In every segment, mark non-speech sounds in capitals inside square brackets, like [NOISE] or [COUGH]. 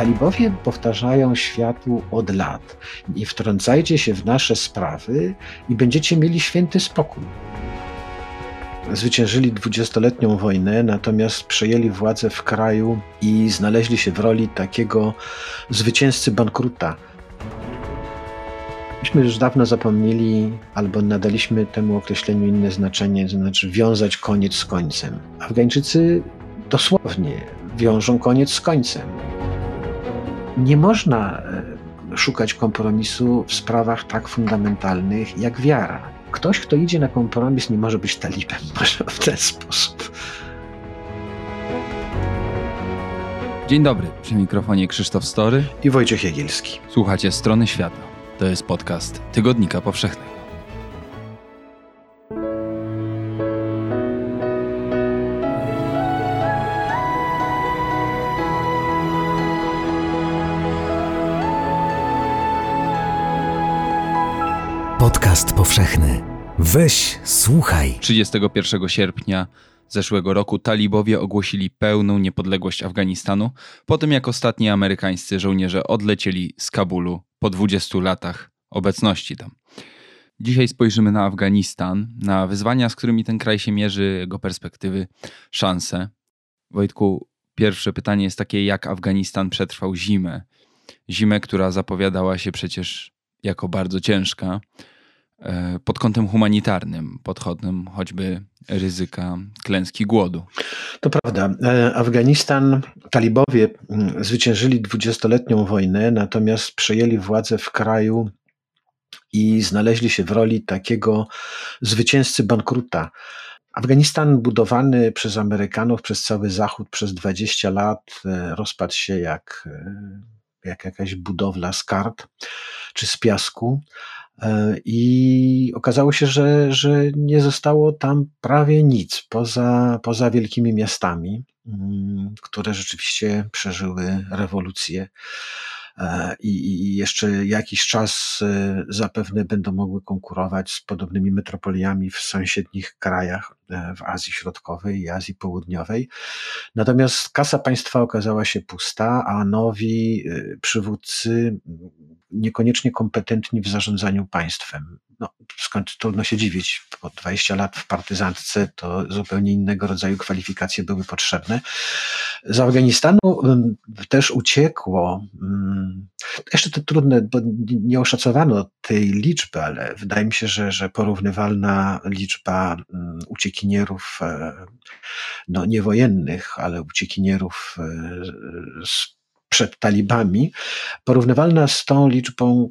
Talibowie powtarzają światu od lat: nie wtrącajcie się w nasze sprawy i będziecie mieli święty spokój. Zwyciężyli dwudziestoletnią wojnę, natomiast przejęli władzę w kraju i znaleźli się w roli takiego zwycięzcy bankruta. Myśmy już dawno zapomnieli albo nadaliśmy temu określeniu inne znaczenie, to znaczy wiązać koniec z końcem. Afgańczycy dosłownie wiążą koniec z końcem. Nie można e, szukać kompromisu w sprawach tak fundamentalnych jak wiara. Ktoś, kto idzie na kompromis, nie może być talibem. [LAUGHS] Może w ten sposób. Dzień dobry, przy mikrofonie Krzysztof Story i Wojciech Jagielski. Słuchacie Strony Świata. To jest podcast Tygodnika Powszechnego. Podcast powszechny. Weź, słuchaj. 31 sierpnia zeszłego roku talibowie ogłosili pełną niepodległość Afganistanu, po tym jak ostatni amerykańscy żołnierze odlecieli z Kabulu po 20 latach obecności tam. Dzisiaj spojrzymy na Afganistan, na wyzwania, z którymi ten kraj się mierzy, jego perspektywy, szanse. Wojtku, pierwsze pytanie jest takie, jak Afganistan przetrwał zimę? Zimę, która zapowiadała się przecież jako bardzo ciężka. E, pod kątem humanitarnym, pod kątem choćby ryzyka klęski głodu. To prawda. E, Afganistan, talibowie mm, zwyciężyli dwudziestoletnią wojnę, natomiast przejęli władzę w kraju i znaleźli się w roli takiego zwycięzcy bankruta. Afganistan budowany przez Amerykanów, przez cały Zachód przez 20 lat e, rozpadł się jak, jak jakaś budowla z kart czy z piasku. E, I okazało się, że, że nie zostało tam prawie nic poza, poza wielkimi miastami, mm, które rzeczywiście przeżyły rewolucję. E, I, jeszcze jakiś czas e, zapewne będą mogły konkurować z podobnymi metropoliami w sąsiednich krajach w Azji Środkowej i Azji Południowej. Natomiast kasa państwa okazała się pusta, a nowi przywódcy niekoniecznie kompetentni w zarządzaniu państwem. No, skąd trudno się dziwić, po 20 lat w partyzantce to zupełnie innego rodzaju kwalifikacje były potrzebne. Z Afganistanu też uciekło, jeszcze to trudne, bo nie oszacowano tej liczby, ale wydaje mi się, że, że porównywalna liczba uciekinierów, e, no niewojennych, ale uciekinierów e, z przed talibami, porównywalna z tą liczbą,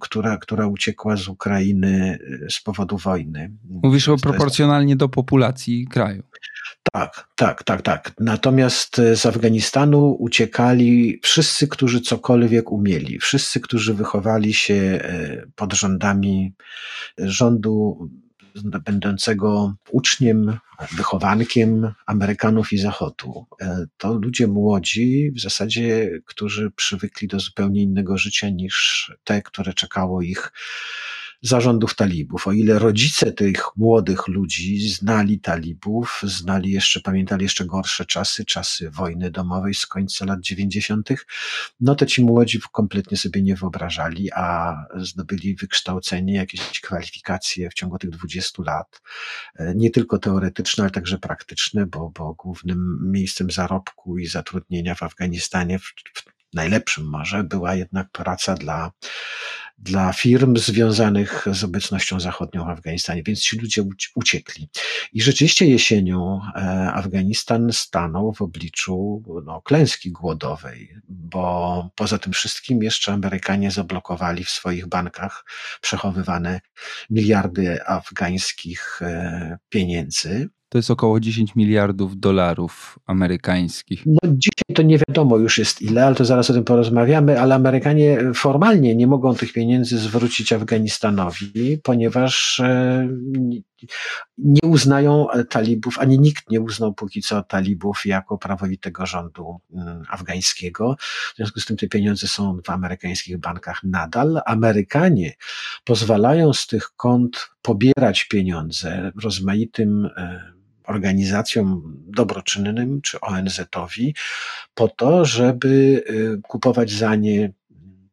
która, która uciekła z Ukrainy y, z powodu wojny. Mówisz o proporcjonalnie do populacji kraju. Tak, tak, tak, tak. Natomiast y, z Afganistanu uciekali wszyscy, którzy cokolwiek umieli, wszyscy, którzy wychowali się y, pod rządami rządu będącego uczniem, wychowankiem Amerykanów i Zachodu. E, to ludzie młodzi, w zasadzie, którzy przywykli do zupełnie innego życia niż te, które czekało ich zarządów talibów. O ile rodzice tych młodych ludzi znali talibów, znali jeszcze, pamiętali jeszcze gorsze czasy, czasy wojny domowej z końca lat 90., no to ci młodzi kompletnie sobie nie wyobrażali, a zdobyli wykształcenie, jakieś kwalifikacje w ciągu tych 20 lat, nie tylko teoretyczne, ale także praktyczne, bo, bo głównym miejscem zarobku i zatrudnienia w Afganistanie w, w najlepszym może była jednak praca dla dla firm związanych z obecnością zachodnią w Afganistanie, więc ci ludzie uciekli. I rzeczywiście jesienią e, Afganistan stanął w obliczu no, klęski głodowej, bo poza tym wszystkim jeszcze Amerykanie zablokowali w swoich bankach przechowywane miliardy afgańskich e, pieniędzy. To jest około 10 miliardów dolarów amerykańskich. No dzisiaj to nie wiadomo już jest ile, ale to zaraz o tym porozmawiamy, ale Amerykanie formalnie nie mogą tych pieniędzy zwrócić Afganistanowi, ponieważ e, nie uznają talibów, ani nikt nie uznał póki co talibów jako prawowitego rządu mm, afgańskiego. W związku z tym te pieniądze są w amerykańskich bankach nadal. Amerykanie pozwalają z tych kont pobierać pieniądze rozmaitym e, organizacjom dobroczynnym czy ONZ-owi po to, żeby kupować za nie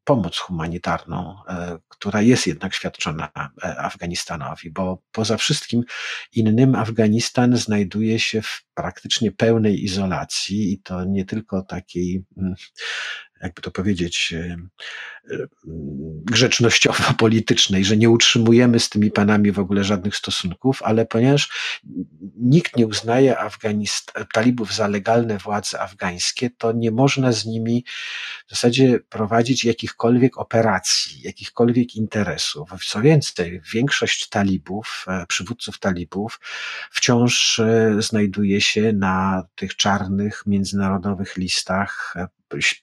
pomoc humanitarną, e, która jest jednak świadczona e, Afganistanowi, bo poza wszystkim innym Afganistan znajduje się w praktycznie pełnej izolacji i to nie tylko takiej mm, jakby to powiedzieć, e, e, grzecznościowo-politycznej, że nie utrzymujemy z tymi panami w ogóle żadnych stosunków, ale ponieważ nikt nie uznaje Afganist- talibów za legalne władze afgańskie, to nie można z nimi w zasadzie prowadzić jakichkolwiek operacji, jakichkolwiek interesów. Co więcej, większość talibów, e, przywódców talibów wciąż znajduje się na tych czarnych międzynarodowych listach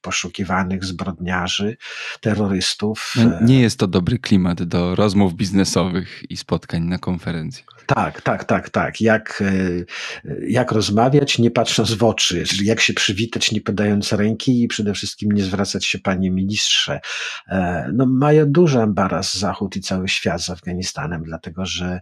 poszukiwanych zbrodniarzy, terrorystów. No, nie jest to dobry klimat do rozmów biznesowych i spotkań na konferencji. Tak, tak, tak, tak. Jak, e, jak rozmawiać, nie patrząc w oczy, jak się przywitać, nie podając ręki i przede wszystkim nie zwracać się, panie ministrze. E, no, mają duży embaraz Zachód i cały świat z Afganistanem, dlatego że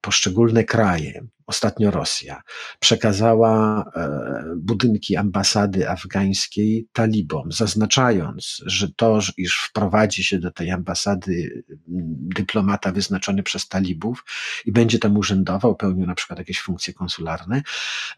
poszczególne kraje, ostatnio Rosja, przekazała e, budynki ambasady afgańskiej talibom, zaznaczając, że to, iż wprowadzi się do tej ambasady dyplomata wyznaczony przez talibów i będzie tam urzędował, pełnił na przykład jakieś funkcje konsularne,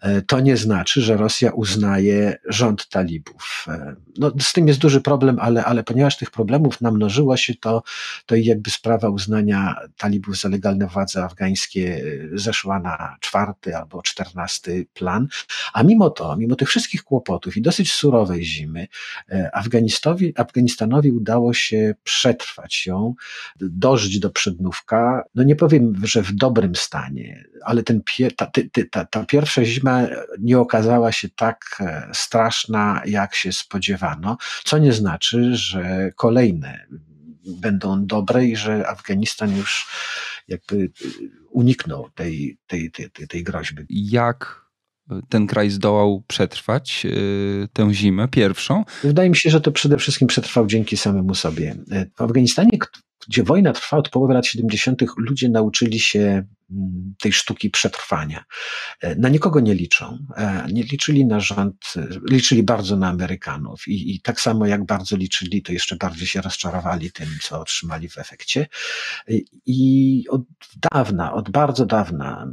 e, to nie znaczy, że Rosja uznaje rząd talibów. E, no, z tym jest duży problem, ale, ale ponieważ tych problemów namnożyło się, to, to jakby sprawa uznania talibów za legalne władze afgańskie zeszła na czwarty albo czternasty plan, a mimo to, mimo tych wszystkich kłopotów i dosyć surowej zimy, e, Afganistowi, Afganistanowi udało się przetrwać ją, dożyć do przednówka, no nie powiem, że w dobrym stanie, ale ten, ta, ta, ta pierwsza zima nie okazała się tak e, straszna, jak się spodziewano, co nie znaczy, że kolejne będą dobre i że Afganistan już jakby uniknął tej, tej, tej, tej, tej groźby. Jak ten kraj zdołał przetrwać y, tę zimę pierwszą? Wydaje mi się, że to przede wszystkim przetrwał dzięki samemu sobie. W Afganistanie, gdzie wojna trwa od połowy lat 70., ludzie nauczyli się tej sztuki przetrwania. E, na nikogo nie liczą. E, nie liczyli na rząd, liczyli bardzo na Amerykanów i, i tak samo jak bardzo liczyli, to jeszcze bardziej się rozczarowali tym, co otrzymali w efekcie. E, I od dawna, od bardzo dawna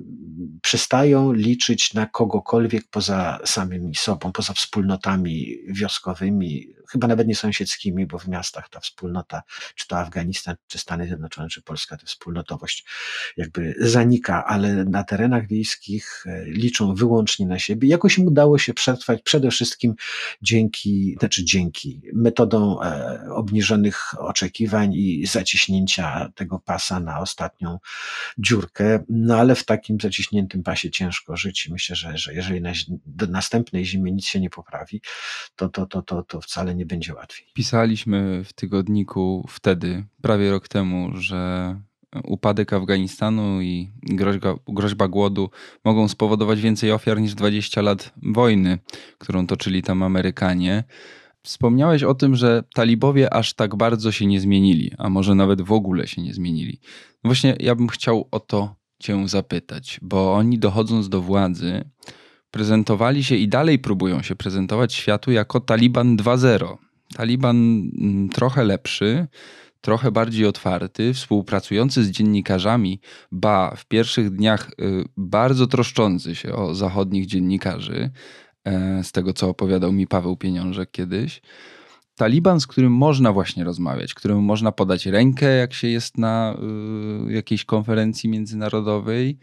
przestają liczyć na kogokolwiek poza samymi sobą, poza wspólnotami wioskowymi, chyba nawet nie sąsiedzkimi, bo w miastach ta wspólnota, czy to Afganistan, czy Stany Zjednoczone, czy Polska, ta wspólnotowość jakby zanika, ale na terenach wiejskich e, liczą wyłącznie na siebie. Jakoś im udało się przetrwać przede wszystkim dzięki, znaczy dzięki metodom e, obniżonych oczekiwań i zaciśnięcia tego pasa na ostatnią dziurkę, no ale w takim zaciśniętym pasie ciężko żyć i myślę, że, że jeżeli na, do następnej zimy nic się nie poprawi, to, to, to, to, to wcale nie będzie łatwiej. Pisaliśmy w tygodniku wtedy, prawie rok temu, że upadek Afganistanu i groźba, groźba głodu mogą spowodować więcej ofiar niż 20 lat wojny, którą toczyli tam Amerykanie. Wspomniałeś o tym, że talibowie aż tak bardzo się nie zmienili, a może nawet w ogóle się nie zmienili. No właśnie, ja bym chciał o to Cię zapytać, bo oni dochodząc do władzy, prezentowali się i dalej próbują się prezentować światu jako Taliban 2.0. Taliban mm, trochę lepszy, trochę bardziej otwarty, współpracujący z dziennikarzami, ba w pierwszych dniach y, bardzo troszczący się o zachodnich dziennikarzy, e, z tego co opowiadał mi Paweł Pieniążek kiedyś. Taliban, z którym można właśnie rozmawiać, któremu można podać rękę, jak się jest na y, jakiejś konferencji międzynarodowej,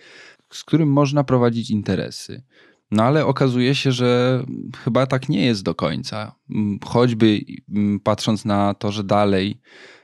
z którym można prowadzić interesy. No ale okazuje się, że chyba tak nie jest do końca. Mm, choćby mm, patrząc na to, że dalej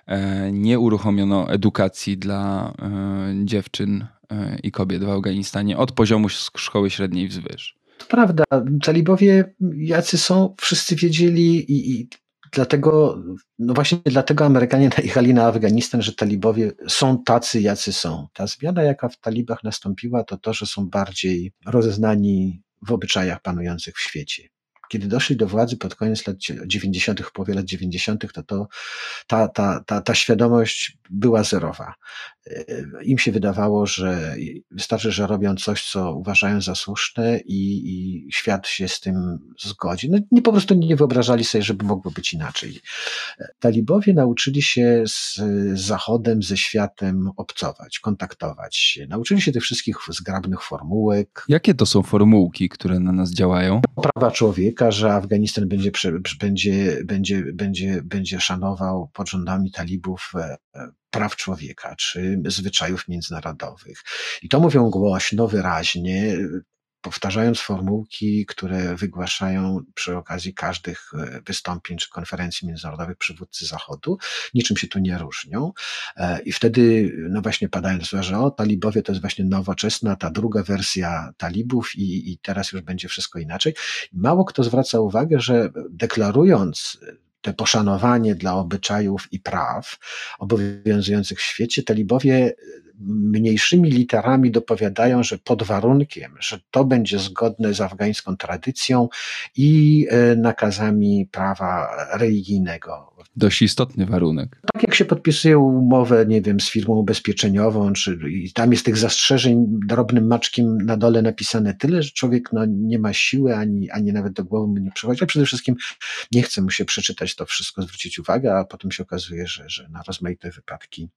e, nie uruchomiono edukacji dla e, dziewczyn e, i kobiet w Afganistanie od poziomu szkoły średniej wzwyż. To prawda. Talibowie, jacy są, wszyscy wiedzieli i, i dlatego, no właśnie dlatego Amerykanie najechali na Afganistan, że talibowie są tacy, jacy są. Ta zmiana, jaka w talibach nastąpiła, to to, że są bardziej rozeznani w obyczajach panujących w świecie. Kiedy doszli do władzy pod koniec lat 90., w połowie lat 90., to, to ta, ta, ta, ta świadomość była zerowa. Im się wydawało, że wystarczy, że robią coś, co uważają za słuszne i, i świat się z tym zgodzi. No, nie po prostu nie wyobrażali sobie, żeby mogło być inaczej. Talibowie nauczyli się z Zachodem, ze światem obcować, kontaktować się. Nauczyli się tych wszystkich zgrabnych formułek. Jakie to są formułki, które na nas działają? Prawa człowieka, że Afganistan będzie, będzie, będzie, będzie, będzie szanował pod rządami talibów e, praw człowieka czy zwyczajów międzynarodowych. I to mówią głośno, wyraźnie, powtarzając formułki, które wygłaszają przy okazji każdych e, wystąpień czy konferencji międzynarodowych przywódcy Zachodu, niczym się tu nie różnią. E, I wtedy, no właśnie padając słowa, że o, talibowie to jest właśnie nowoczesna, ta druga wersja talibów i, i teraz już będzie wszystko inaczej. Mało kto zwraca uwagę, że deklarując te poszanowanie dla obyczajów i praw obowiązujących w świecie, talibowie mniejszymi literami dopowiadają, że pod warunkiem, że to będzie zgodne z afgańską tradycją i e, nakazami prawa religijnego. Dość istotny warunek. Tak jak się podpisuje umowę, nie wiem, z firmą ubezpieczeniową, czy i tam jest tych zastrzeżeń drobnym maczkiem na dole napisane tyle, że człowiek no, nie ma siły, ani, ani nawet do głowy mu nie przychodzi, a przede wszystkim nie chce mu się przeczytać to wszystko, zwrócić uwagę, a potem się okazuje, że, że na rozmaite wypadki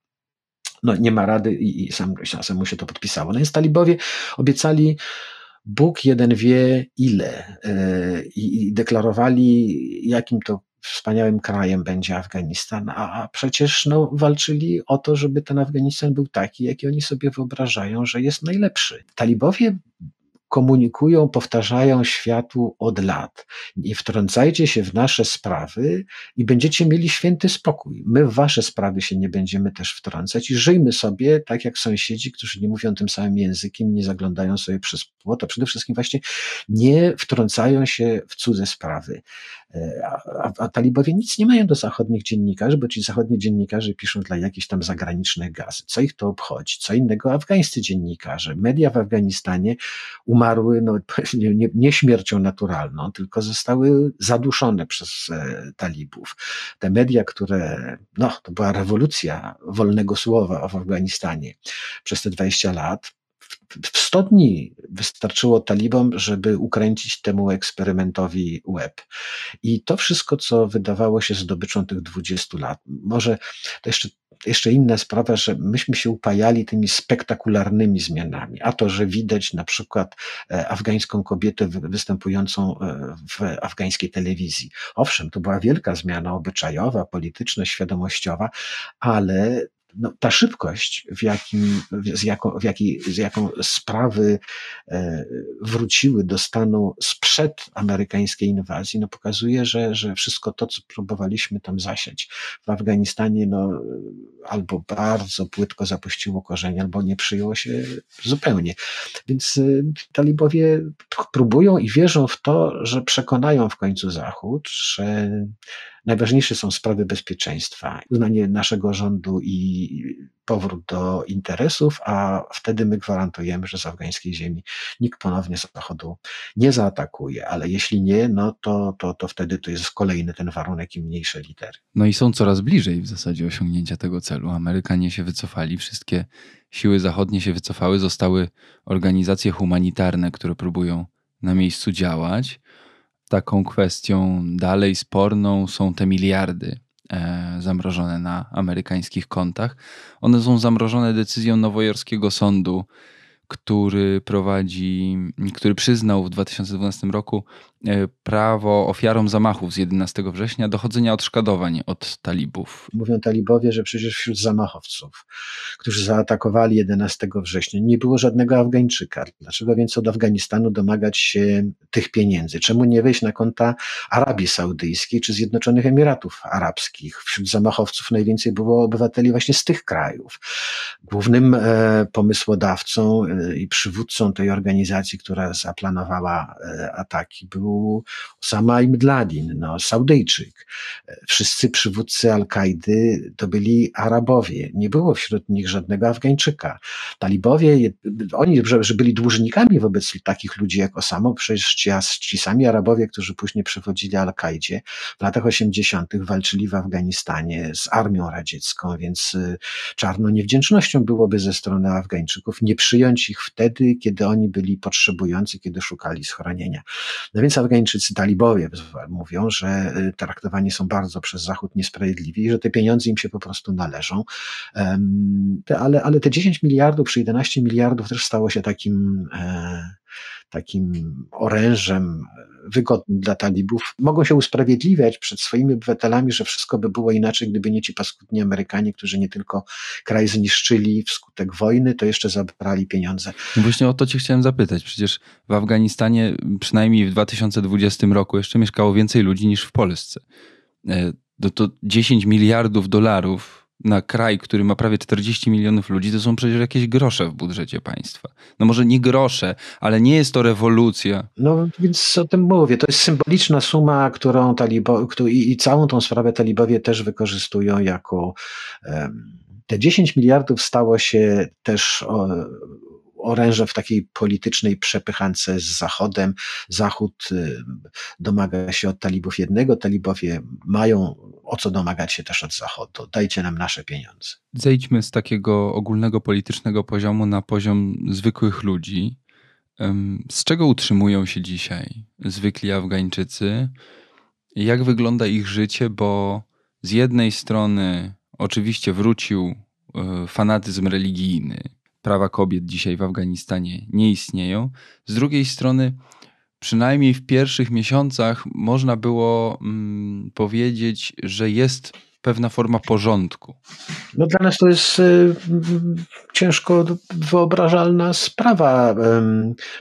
no, nie ma rady i, i sam, sam mu się to podpisało. No więc talibowie obiecali Bóg jeden wie ile yy, i deklarowali, jakim to wspaniałym krajem będzie Afganistan, a, przecież no, walczyli o to, żeby ten Afganistan był taki, jaki oni sobie wyobrażają, że jest najlepszy. Talibowie komunikują, powtarzają światu od lat. Nie wtrącajcie się w nasze sprawy i będziecie mieli święty spokój. My w wasze sprawy się nie będziemy też wtrącać i żyjmy sobie tak jak sąsiedzi, którzy nie mówią tym samym językiem, nie zaglądają sobie przez płot, a przede wszystkim właśnie nie wtrącają się w cudze sprawy. A, a, talibowie nic nie mają do zachodnich dziennikarzy, bo ci zachodni dziennikarze piszą dla jakichś tam zagranicznych gaz. Co ich to obchodzi? Co innego afgańscy dziennikarze. Media w Afganistanie umarły no, [LAUGHS] nie, nie, nie śmiercią naturalną, tylko zostały zaduszone przez e, talibów. Te media, które, no, to była rewolucja wolnego słowa w Afganistanie przez te 20 lat, w 100 dni wystarczyło talibom, żeby ukręcić temu eksperymentowi web. I to wszystko, co wydawało się zdobyczą tych 20 lat, może to jeszcze jeszcze inna sprawa, że myśmy się upajali tymi spektakularnymi zmianami. A to, że widać na przykład e, afgańską kobietę występującą e, w afgańskiej telewizji. Owszem, to była wielka zmiana obyczajowa, polityczna, świadomościowa, ale no, ta szybkość, w, jakim, z, jaką, w jakiej, z jaką sprawy e, wróciły do stanu sprzed amerykańskiej inwazji, no, pokazuje, że, że wszystko to, co próbowaliśmy tam zasiać w Afganistanie, no, albo bardzo płytko zapuściło korzenie, albo nie przyjęło się zupełnie. Więc e, talibowie próbują i wierzą w to, że przekonają w końcu Zachód, że Najważniejsze są sprawy bezpieczeństwa, uznanie naszego rządu i powrót do interesów, a wtedy my gwarantujemy, że z afgańskiej ziemi nikt ponownie z zachodu nie zaatakuje, ale jeśli nie, no to, to, to wtedy to jest kolejny ten warunek i mniejsze litery. No i są coraz bliżej w zasadzie osiągnięcia tego celu. Amerykanie się wycofali, wszystkie siły zachodnie się wycofały, zostały organizacje humanitarne, które próbują na miejscu działać taką kwestią dalej sporną są te miliardy e, zamrożone na amerykańskich kontach. One są zamrożone decyzją nowojorskiego sądu który prowadzi, który przyznał w 2012 roku prawo ofiarom zamachów z 11 września dochodzenia odszkodowań od talibów. Mówią talibowie, że przecież wśród zamachowców, którzy zaatakowali 11 września, nie było żadnego Afgańczyka. Dlaczego więc od Afganistanu domagać się tych pieniędzy? Czemu nie wejść na konta Arabii Saudyjskiej czy Zjednoczonych Emiratów Arabskich? Wśród zamachowców najwięcej było obywateli właśnie z tych krajów. Głównym e, pomysłodawcą i przywódcą tej organizacji, która zaplanowała e, ataki, był Osama Ibn no, Saudyjczyk. Wszyscy przywódcy Al-Kaidy to byli Arabowie. Nie było wśród nich żadnego Afgańczyka. Talibowie, oni, że byli dłużnikami wobec takich ludzi jak Osama, przecież ci, ci sami Arabowie, którzy później przewodzili Al-Kaidzie, w latach 80. walczyli w Afganistanie z armią radziecką, więc y, czarno niewdzięcznością byłoby ze strony Afgańczyków nie przyjąć ich wtedy, kiedy oni byli potrzebujący, kiedy szukali schronienia. No więc Afgańczycy, talibowie mówią, że y, traktowani są bardzo przez Zachód niesprawiedliwi i że te pieniądze im się po prostu należą. Ale, ale te 10 miliardów czy 11 miliardów też stało się takim e, takim orężem wygodnym dla talibów, mogą się usprawiedliwiać przed swoimi obywatelami, że wszystko by było inaczej, gdyby nie ci paskudni Amerykanie, którzy nie tylko kraj zniszczyli wskutek wojny, to jeszcze zabrali pieniądze. No właśnie o to cię chciałem zapytać. Przecież w Afganistanie przynajmniej w 2020 roku jeszcze mieszkało więcej ludzi niż w Polsce. E, to, to 10 miliardów dolarów na kraj, który ma prawie 40 milionów ludzi, to są przecież jakieś grosze w budżecie państwa. No może nie grosze, ale nie jest to rewolucja. No więc o tym mówię. To jest symboliczna suma, którą talibo, i, i całą tą sprawę talibowie też wykorzystują jako. Um, te 10 miliardów stało się też oręże w takiej politycznej przepychance z Zachodem. Zachód y, domaga się od talibów jednego, talibowie mają o co domagać się też od Zachodu. Dajcie nam nasze pieniądze. Zejdźmy z takiego ogólnego politycznego poziomu na poziom zwykłych ludzi. Z czego utrzymują się dzisiaj zwykli Afgańczycy? Jak wygląda ich życie? Bo z jednej strony oczywiście wrócił e, fanatyzm religijny, prawa kobiet dzisiaj w Afganistanie nie istnieją. Z drugiej strony, przynajmniej w pierwszych miesiącach można było mm, powiedzieć, że jest pewna forma porządku. No dla nas to jest y, ciężko wyobrażalna sprawa.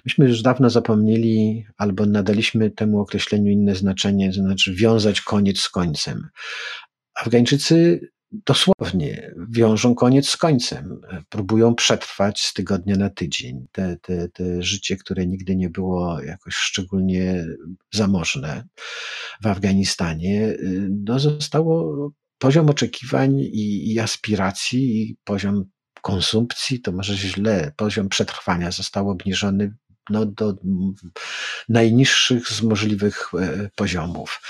Myśmy już dawno zapomnieli albo nadaliśmy temu określeniu inne znaczenie, to znaczy wiązać koniec z końcem. Afgańczycy dosłownie wiążą koniec z końcem. Próbują przetrwać z tygodnia na tydzień. Te, te, te życie, które nigdy nie było jakoś szczególnie zamożne w Afganistanie, no zostało poziom oczekiwań i, i aspiracji, i poziom konsumpcji, to może źle, poziom przetrwania został obniżony no, do najniższych z możliwych e, poziomów.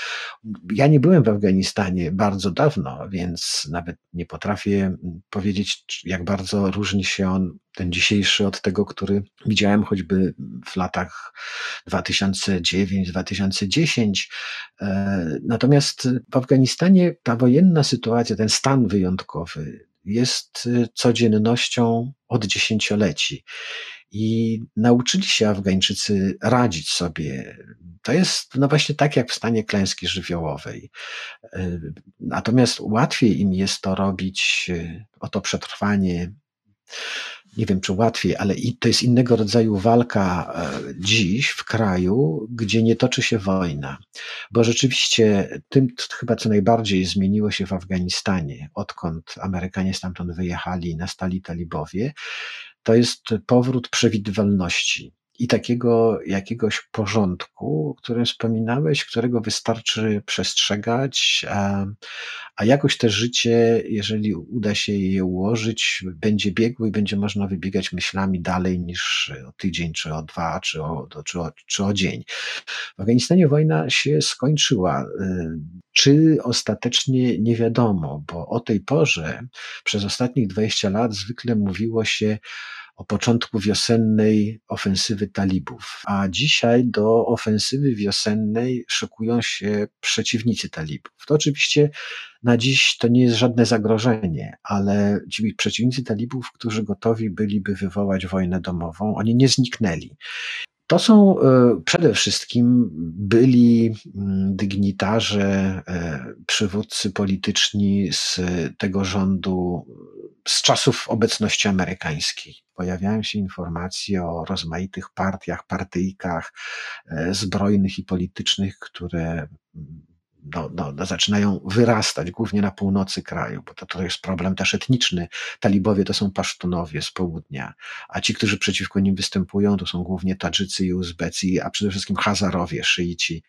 Ja nie byłem w Afganistanie bardzo dawno, więc nawet nie potrafię powiedzieć, jak bardzo różni się on, ten dzisiejszy, od tego, który widziałem choćby w latach 2009-2010. E, natomiast w Afganistanie ta wojenna sytuacja, ten stan wyjątkowy, jest codziennością od dziesięcioleci i nauczyli się Afgańczycy radzić sobie. To jest no właśnie tak jak w stanie klęski żywiołowej. E, natomiast łatwiej im jest to robić, e, o to przetrwanie nie wiem czy łatwiej, ale to jest innego rodzaju walka e, dziś w kraju, gdzie nie toczy się wojna. Bo rzeczywiście tym chyba co najbardziej zmieniło się w Afganistanie, odkąd Amerykanie stamtąd wyjechali i nastali talibowie, to jest powrót przewidywalności i takiego jakiegoś porządku, o którym wspominałeś, którego wystarczy przestrzegać, a, a jakoś te życie, jeżeli uda się je ułożyć, będzie biegłe i będzie można wybiegać myślami dalej niż o tydzień, czy o dwa, czy o, czy o, czy o dzień. W Afganistanie wojna się skończyła. Czy ostatecznie nie wiadomo, bo o tej porze przez ostatnich 20 lat zwykle mówiło się o początku wiosennej ofensywy talibów, a dzisiaj do ofensywy wiosennej szykują się przeciwnicy talibów. To oczywiście na dziś to nie jest żadne zagrożenie, ale ci przeciwnicy talibów, którzy gotowi byliby wywołać wojnę domową, oni nie zniknęli. To są e, przede wszystkim byli mm, dygnitarze, przywódcy polityczni z tego rządu z czasów obecności amerykańskiej. Pojawiają się informacje o rozmaitych partiach, partyjkach e, zbrojnych i politycznych, które no, no, no, zaczynają wyrastać, głównie na północy kraju, bo to, to jest problem też etniczny. Talibowie to są pasztunowie z południa, a ci, którzy przeciwko nim występują, to są głównie Tadżycy i Uzbecy, a przede wszystkim Hazarowie, szyici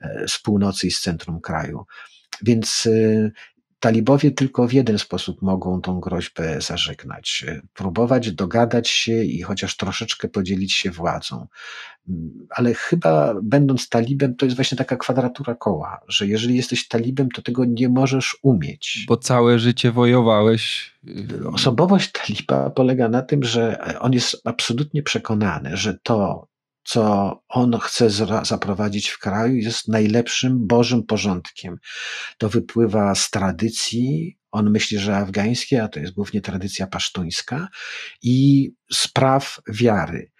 e, z północy i z centrum kraju. Więc e, Talibowie tylko w jeden sposób mogą tą groźbę zażegnać. Próbować dogadać się i chociaż troszeczkę podzielić się władzą. Ale chyba będąc talibem, to jest właśnie taka kwadratura koła, że jeżeli jesteś talibem, to tego nie możesz umieć. Bo całe życie wojowałeś. Osobowość taliba polega na tym, że on jest absolutnie przekonany, że to, co on chce zaprowadzić w kraju, jest najlepszym Bożym porządkiem. To wypływa z tradycji, on myśli, że afgańskie, a to jest głównie tradycja pasztuńska, i spraw wiary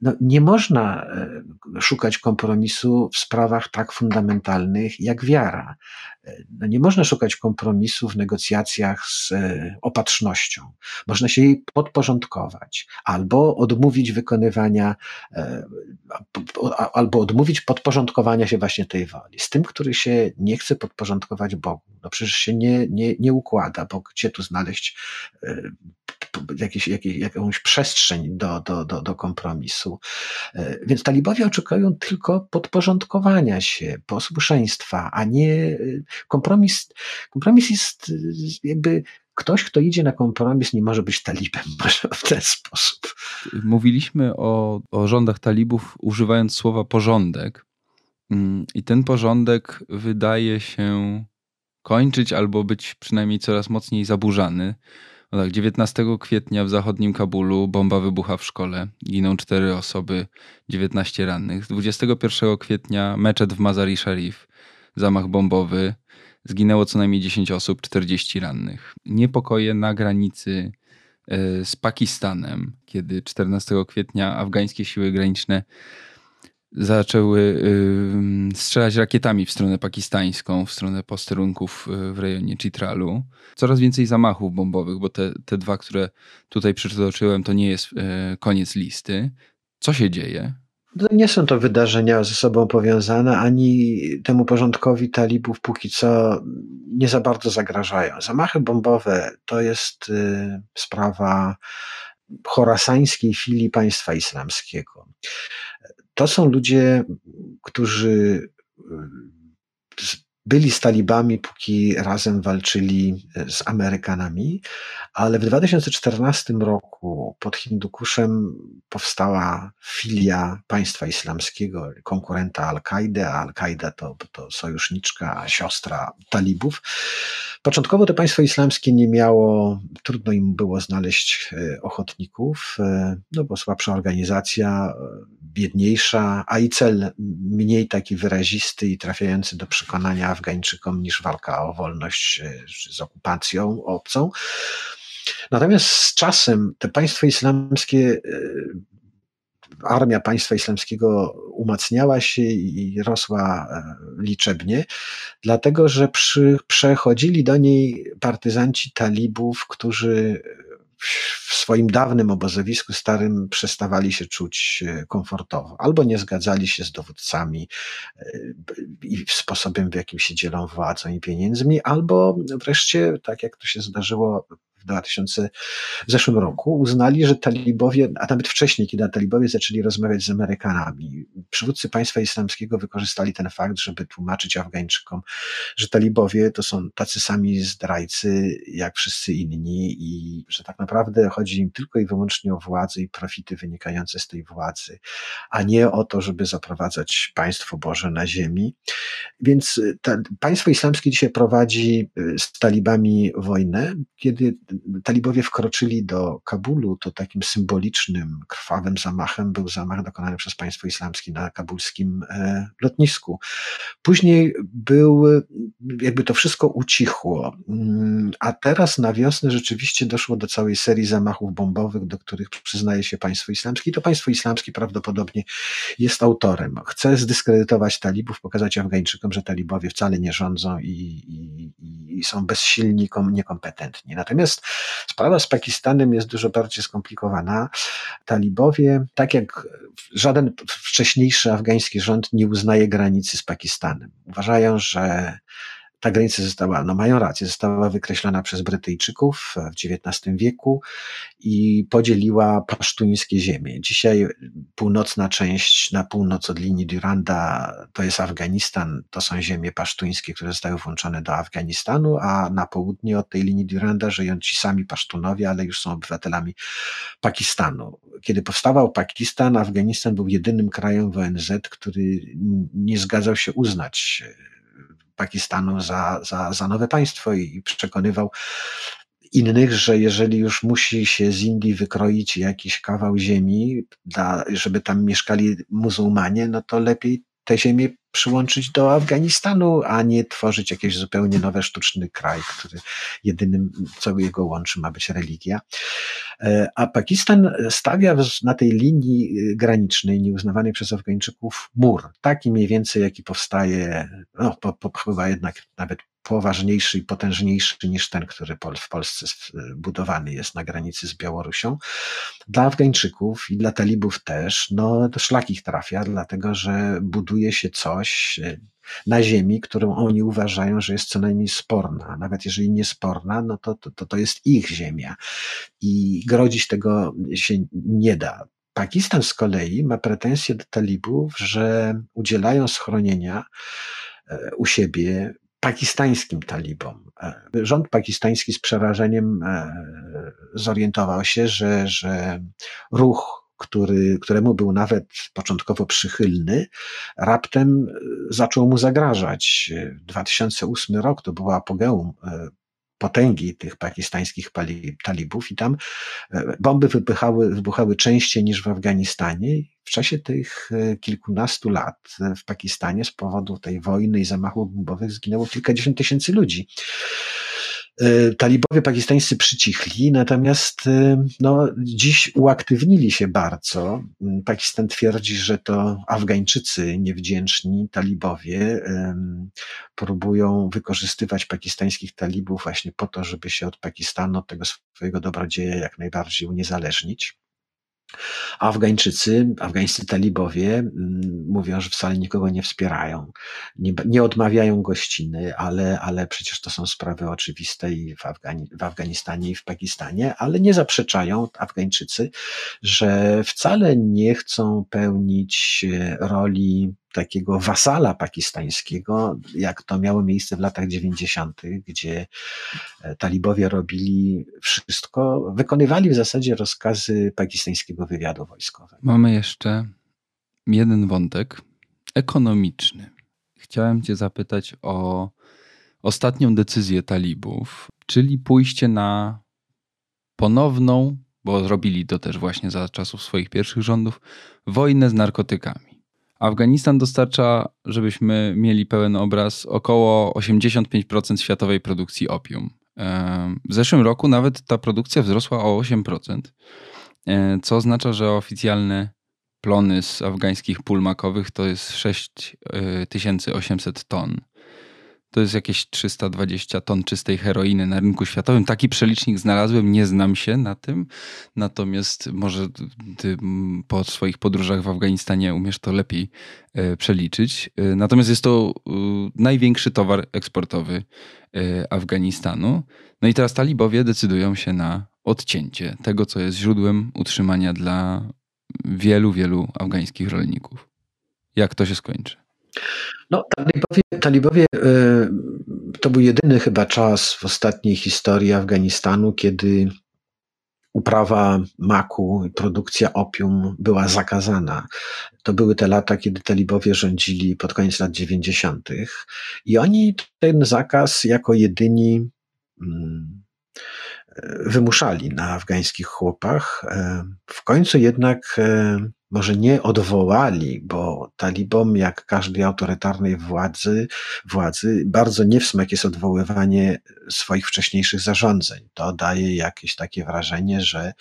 no, nie można e, szukać kompromisu w sprawach tak fundamentalnych jak wiara. E, no, nie można szukać kompromisu w negocjacjach z e, opatrznością. Można się jej podporządkować albo odmówić wykonywania, albo odmówić podporządkowania się właśnie tej woli. Z tym, który się nie chce podporządkować Bogu. No przecież się nie, nie, nie układa, bo gdzie tu znaleźć jakieś, jakieś, jakąś przestrzeń do, do, do, do kompromisu. E, więc talibowie oczekują tylko podporządkowania się, posłuszeństwa, a nie e, kompromis. Kompromis jest e, jakby ktoś, kto idzie na kompromis, nie może być talibem [LAUGHS] może w ten sposób. Mówiliśmy o, o rządach talibów używając słowa porządek. Mm, I ten porządek wydaje się kończyć albo być przynajmniej coraz mocniej zaburzany. No tak, 19 kwietnia w zachodnim Kabulu bomba wybucha w szkole. Giną cztery osoby, 19 rannych. 21 kwietnia meczet w Mazari Sharif. Zamach bombowy. Zginęło co najmniej 10 osób, 40 rannych. Niepokoje na granicy e, z Pakistanem, kiedy 14 kwietnia afgańskie siły graniczne zaczęły y, strzelać rakietami w stronę pakistańską, w stronę posterunków y, w rejonie Chitralu. Coraz więcej zamachów bombowych, bo te, te dwa, które tutaj przytoczyłem, to nie jest y, koniec listy. Co się dzieje? Nie są to wydarzenia ze sobą powiązane, ani temu porządkowi talibów póki co nie za bardzo zagrażają. Zamachy bombowe to jest sprawa chorasańskiej filii państwa islamskiego. To są ludzie, którzy byli z talibami, póki razem walczyli z Amerykanami, ale w 2014 roku pod Hindukuszem powstała filia państwa islamskiego, konkurenta Al-Kaidy, a Al-Kaida to, to sojuszniczka, siostra talibów. Początkowo to państwo islamskie nie miało, trudno im było znaleźć e, ochotników, e, no bo słabsza organizacja, e, biedniejsza, a i cel mniej taki wyrazisty i trafiający do przekonania Afgańczykom niż walka o wolność z okupacją obcą. Natomiast z czasem te państwo islamskie armia państwa islamskiego umacniała się i rosła e, liczebnie, dlatego że przy, przechodzili do niej partyzanci talibów, którzy w swoim dawnym obozowisku starym przestawali się czuć e, komfortowo, albo nie zgadzali się z dowódcami e, i sposobem, w jakim się dzielą władzą i pieniędzmi, albo wreszcie, tak jak to się zdarzyło w 2000, w zeszłym roku uznali, że talibowie, a nawet wcześniej, kiedy talibowie zaczęli rozmawiać z Amerykanami, przywódcy państwa islamskiego wykorzystali ten fakt, żeby tłumaczyć Afgańczykom, że talibowie to są tacy sami zdrajcy jak wszyscy inni i że tak naprawdę chodzi im tylko i wyłącznie o władzę i profity wynikające z tej władzy, a nie o to, żeby zaprowadzać państwo Boże na ziemi. Więc ta, państwo islamskie dzisiaj prowadzi z talibami wojnę, kiedy talibowie wkroczyli do Kabulu, to takim symbolicznym, krwawym zamachem był zamach dokonany przez państwo islamskie na kabulskim e, lotnisku. Później był, jakby to wszystko ucichło, mm, a teraz na wiosnę rzeczywiście doszło do całej serii zamachów bombowych, do których przyznaje się państwo islamskie i to państwo islamskie prawdopodobnie jest autorem. Chce zdyskredytować talibów, pokazać Afgańczykom, że talibowie wcale nie rządzą i, i, i i są bezsilni, niekompetentni. Natomiast sprawa z Pakistanem jest dużo bardziej skomplikowana. Talibowie, tak jak żaden wcześniejszy afgański rząd, nie uznaje granicy z Pakistanem. Uważają, że ta granica została, no mają rację, została wykreślona przez Brytyjczyków w XIX wieku i podzieliła pasztuńskie ziemie. Dzisiaj północna część na północ od linii Duranda to jest Afganistan, to są ziemie pasztuńskie, które zostały włączone do Afganistanu, a na południe od tej linii Duranda żyją ci sami Pasztunowie, ale już są obywatelami Pakistanu. Kiedy powstawał Pakistan, Afganistan był jedynym krajem w ONZ, który nie zgadzał się uznać Pakistanu za, za, za nowe państwo i przekonywał innych, że jeżeli już musi się z Indii wykroić jakiś kawał ziemi, żeby tam mieszkali muzułmanie, no to lepiej te ziemię przyłączyć do Afganistanu, a nie tworzyć jakiś zupełnie nowy sztuczny kraj, który jedynym, co jego łączy, ma być religia. E, a Pakistan stawia na tej linii granicznej, nieuznawanej przez Afgańczyków, mur. Taki mniej więcej, jaki powstaje, no, po, po, chyba jednak nawet poważniejszy i potężniejszy niż ten, który w Polsce budowany jest na granicy z Białorusią. Dla Afgańczyków i dla talibów też, no to szlak ich trafia, dlatego że buduje się coś e, na ziemi, którą oni uważają, że jest co najmniej sporna. Nawet jeżeli nie sporna, no to, to, to jest ich ziemia i grodzić tego się nie da. Pakistan z kolei ma pretensje do talibów, że udzielają schronienia e, u siebie pakistańskim talibom. E, rząd pakistański z przerażeniem e, zorientował się, że, że ruch, który, któremu był nawet początkowo przychylny, raptem zaczął mu zagrażać. 2008 rok to była apogeum e, potęgi tych pakistańskich talibów i tam bomby wybuchały, wybuchały częściej niż w Afganistanie w czasie tych e, kilkunastu lat e, w Pakistanie z powodu tej wojny i zamachów bombowych zginęło kilkadziesiąt tysięcy ludzi. E, talibowie pakistańscy przycichli, natomiast no, dziś uaktywnili się bardzo. Mm, Pakistan twierdzi, że to Afgańczycy niewdzięczni, talibowie, próbują wykorzystywać pakistańskich talibów właśnie po to, żeby się od Pakistanu, od tego swojego dobrodzieja jak najbardziej uniezależnić. Afgańczycy, afgańscy talibowie mm, mówią, że wcale nikogo nie wspierają, nie, nie odmawiają gościny, ale, ale przecież to są sprawy oczywiste i w, Afgani w Afganistanie i w Pakistanie, ale nie zaprzeczają Afgańczycy, że wcale nie chcą pełnić e, roli takiego wasala pakistańskiego, jak to miało miejsce w latach 90., gdzie e, talibowie robili wszystko, wykonywali w zasadzie rozkazy pakistańskiego wywiadu wojskowego. Mamy jeszcze jeden wątek ekonomiczny. Chciałem Cię zapytać o ostatnią decyzję talibów, czyli pójście na ponowną, bo zrobili to też właśnie za czasów swoich pierwszych rządów, wojnę z narkotykami. Afganistan dostarcza, żebyśmy mieli pełen obraz, około 85% światowej produkcji opium. W zeszłym roku nawet ta produkcja wzrosła o 8%, e, co oznacza, że oficjalne plony z afgańskich pól makowych to jest 6800 ton to jest jakieś 320 ton czystej heroiny na rynku światowym. Taki przelicznik znalazłem, nie znam się na tym, natomiast może ty po swoich podróżach w Afganistanie umiesz to lepiej e, przeliczyć. E, natomiast jest to e, największy towar eksportowy Afganistanu. No i teraz talibowie decydują się na odcięcie tego, co jest źródłem utrzymania dla wielu, wielu afgańskich rolników. Jak to się skończy? No, talibowie, talibowie to był jedyny chyba czas w ostatniej historii Afganistanu, kiedy uprawa maku i produkcja opium była zakazana. To były te lata, kiedy talibowie rządzili pod koniec lat 90. i oni ten zakaz jako jedyni mm, wymuszali na afgańskich chłopach. W końcu jednak może nie odwołali, bo talibom, jak każdej autorytarnej władzy, władzy, bardzo nie w smak jest odwoływanie swoich wcześniejszych zarządzeń. To daje jakieś takie wrażenie, że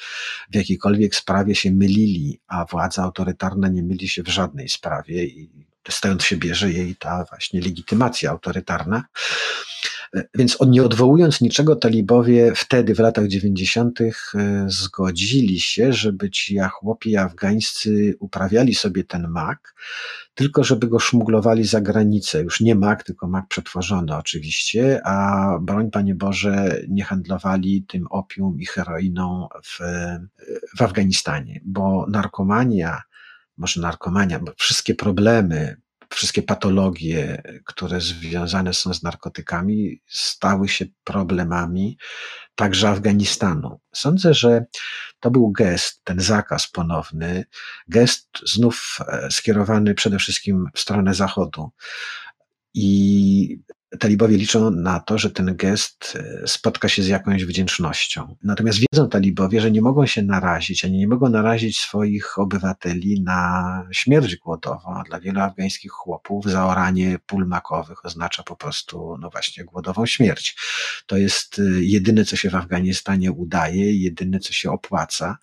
w jakiejkolwiek sprawie się mylili, a władza autorytarna nie myli się w żadnej sprawie i stąd się bierze jej ta właśnie legitymacja autorytarna. Więc nie odwołując niczego, talibowie wtedy, w latach 90., zgodzili się, żeby ci chłopi afgańscy uprawiali sobie ten mak, tylko żeby go szmuglowali za granicę. Już nie mak, tylko mak przetworzony oczywiście, a broń Panie Boże, nie handlowali tym opium i heroiną w, w Afganistanie, bo narkomania, może narkomania, bo wszystkie problemy, wszystkie patologie, które związane są z narkotykami, stały się problemami także Afganistanu. Sądzę, że to był gest, ten zakaz ponowny, gest znów e, skierowany przede wszystkim w stronę Zachodu. I Talibowie liczą na to, że ten gest e, spotka się z jakąś wdzięcznością. Natomiast wiedzą talibowie, że nie mogą się narazić, ani nie mogą narazić swoich obywateli na śmierć głodową. Dla wielu afgańskich chłopów zaoranie pól makowych oznacza po prostu, no właśnie, głodową śmierć. To jest e, jedyne, co się w Afganistanie udaje, jedyne, co się opłaca.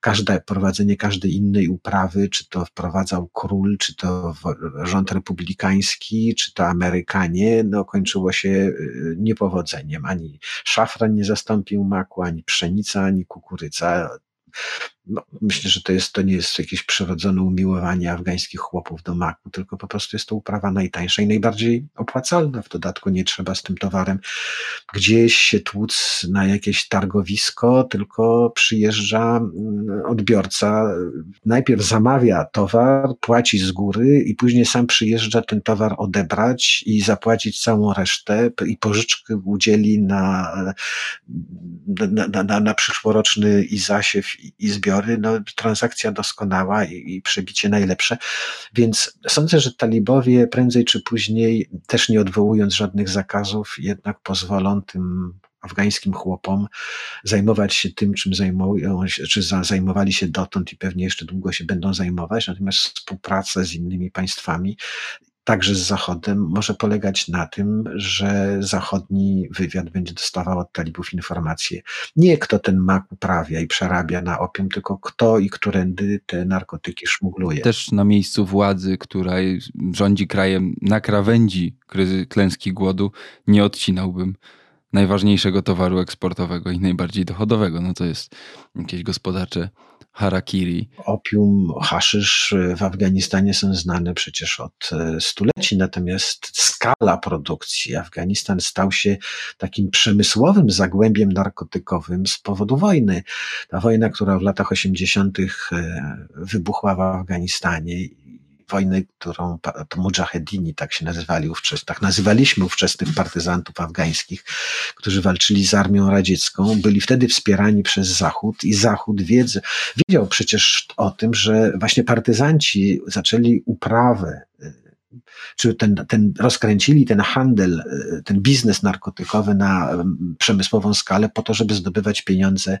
Każde, prowadzenie każdej innej uprawy, czy to wprowadzał król, czy to rząd republikański, czy to Amerykanie, no kończyło się y, niepowodzeniem. Ani szafran nie zastąpił maku, ani pszenica, ani kukurydza no, myślę, że to, jest, to nie jest jakieś przyrodzone umiłowanie afgańskich chłopów do maku, tylko po prostu jest to uprawa najtańsza i najbardziej opłacalna. W dodatku nie trzeba z tym towarem gdzieś się tłuc na jakieś targowisko, tylko przyjeżdża mm, odbiorca, najpierw zamawia towar, płaci z góry i później sam przyjeżdża ten towar odebrać i zapłacić całą resztę i pożyczkę udzieli na, na, na, na, na przyszłoroczny i zasiew i zbiór no, transakcja doskonała i, i przebicie najlepsze. Więc sądzę, że talibowie prędzej czy później, też nie odwołując żadnych zakazów, jednak pozwolą tym afgańskim chłopom zajmować się tym, czym zajmują czy zajmowali się dotąd i pewnie jeszcze długo się będą zajmować, natomiast współpraca z innymi państwami także z Zachodem może polegać na tym, że zachodni wywiad będzie dostawał od talibów informacje. Nie kto ten mak uprawia i przerabia na opium, tylko kto i którędy te narkotyki szmugluje. Też na miejscu władzy, która rządzi krajem na krawędzi kryzy, klęski głodu, nie odcinałbym najważniejszego towaru eksportowego i najbardziej dochodowego. No to jest jakieś gospodarcze harakiri. Opium, haszysz w Afganistanie są znane przecież od e, stuleci, natomiast skala produkcji Afganistan stał się takim przemysłowym zagłębiem narkotykowym z powodu wojny. Ta wojna, która w latach 80. E, wybuchła w Afganistanie wojny, którą mujahedini, tak się nazywali ówczesnie, tak nazywaliśmy ówczesnych partyzantów afgańskich, którzy walczyli z armią radziecką, byli wtedy wspierani przez Zachód i Zachód wiedział przecież o tym, że właśnie partyzanci zaczęli uprawę czy ten, ten rozkręcili ten handel, e, ten biznes narkotykowy na przemysłową skalę po to, żeby zdobywać pieniądze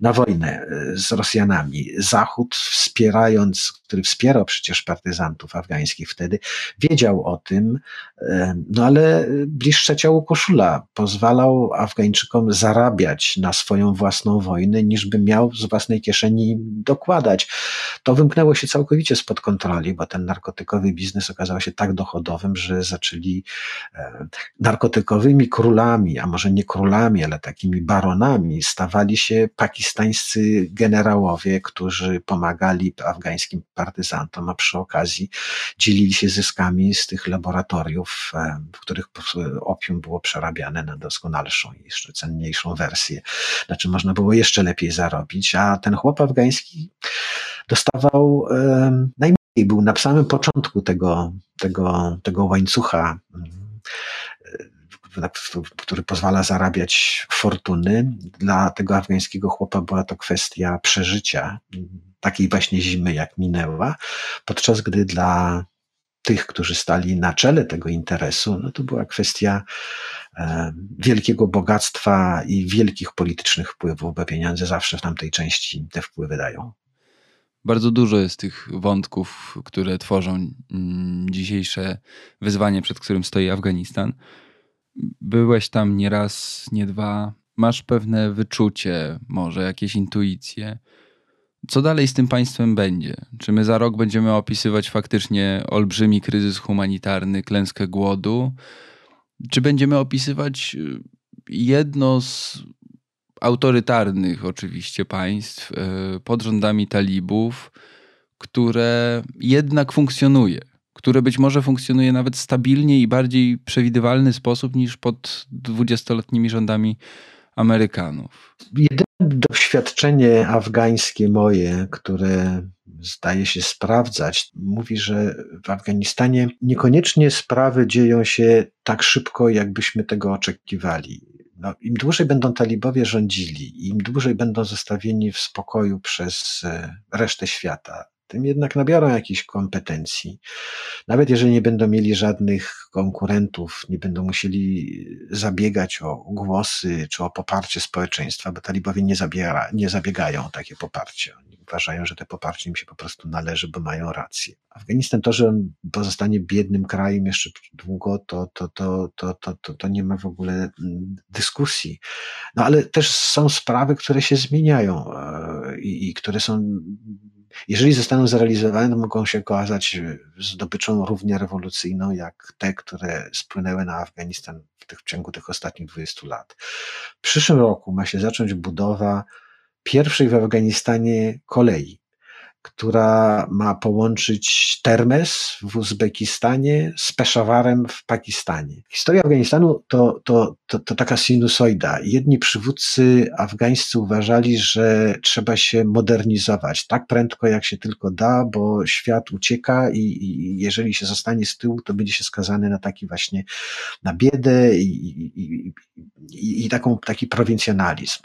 na wojnę e, z Rosjanami. Zachód wspierając, który wspierał przecież partyzantów afgańskich wtedy, wiedział o tym, e, no ale bliższe ciało koszula pozwalał Afgańczykom zarabiać na swoją własną wojnę, niż by miał z własnej kieszeni dokładać. To wymknęło się całkowicie spod kontroli, bo ten narkotykowy biznes okazał się tak dochodowym, że zaczęli e, narkotykowymi królami, a może nie królami, ale takimi baronami, stawali się pakistańscy generałowie, którzy pomagali afgańskim partyzantom, a przy okazji dzielili się zyskami z tych laboratoriów, e, w których opium było przerabiane na doskonalszą i jeszcze cenniejszą wersję. Znaczy można było jeszcze lepiej zarobić, a ten chłop afgański dostawał um, najmniej był na samym początku tego, tego, tego łańcucha, mm, który pozwala zarabiać fortuny. Dla tego afgańskiego chłopa była to kwestia przeżycia takiej właśnie zimy, jak minęła, podczas gdy dla tych, którzy stali na czele tego interesu, no to była kwestia e, wielkiego bogactwa i wielkich politycznych wpływów, bo pieniądze zawsze w tamtej części te wpływy dają. Bardzo dużo jest tych wątków, które tworzą mm, dzisiejsze wyzwanie, przed którym stoi Afganistan. Byłeś tam nie raz, nie dwa. Masz pewne wyczucie, może jakieś intuicje. Co dalej z tym państwem będzie? Czy my za rok będziemy opisywać faktycznie olbrzymi kryzys humanitarny, klęskę głodu? Czy będziemy opisywać y, jedno z autorytarnych oczywiście państw y, pod rządami talibów, które jednak funkcjonuje, które być może funkcjonuje nawet stabilniej i bardziej przewidywalny sposób niż pod dwudziestoletnimi rządami Amerykanów. Jedyne doświadczenie afgańskie moje, które zdaje się sprawdzać, mówi, że w Afganistanie niekoniecznie sprawy dzieją się tak szybko, jakbyśmy tego oczekiwali. No, Im dłużej będą talibowie rządzili, im dłużej będą zostawieni w spokoju przez e, resztę świata, tym jednak nabiorą jakichś kompetencji. Nawet jeżeli nie będą mieli żadnych konkurentów, nie będą musieli zabiegać o głosy czy o poparcie społeczeństwa, bo talibowie nie, zabiera, nie zabiegają o takie poparcie. Oni uważają, że te poparcie im się po prostu należy, bo mają rację. Afganistan to, że on pozostanie biednym krajem jeszcze długo, to, to, to, to, to, to, to nie ma w ogóle mm, dyskusji. No ale też są sprawy, które się zmieniają e, i, i które są jeżeli zostaną zrealizowane, to mogą się okazać zdobyczą równie rewolucyjną jak te, które spłynęły na Afganistan w, tych, w ciągu tych ostatnich 20 lat. W przyszłym roku ma się zacząć budowa pierwszej w Afganistanie kolei która ma połączyć Termes w Uzbekistanie z Peszawarem w Pakistanie. Historia Afganistanu to, to, to, to, taka sinusoida. Jedni przywódcy afgańscy uważali, że trzeba się modernizować tak prędko, jak się tylko da, bo świat ucieka i, i jeżeli się zostanie z tyłu, to będzie się skazany na taki właśnie, na biedę i, i, i, taką, taki prowincjonalizm.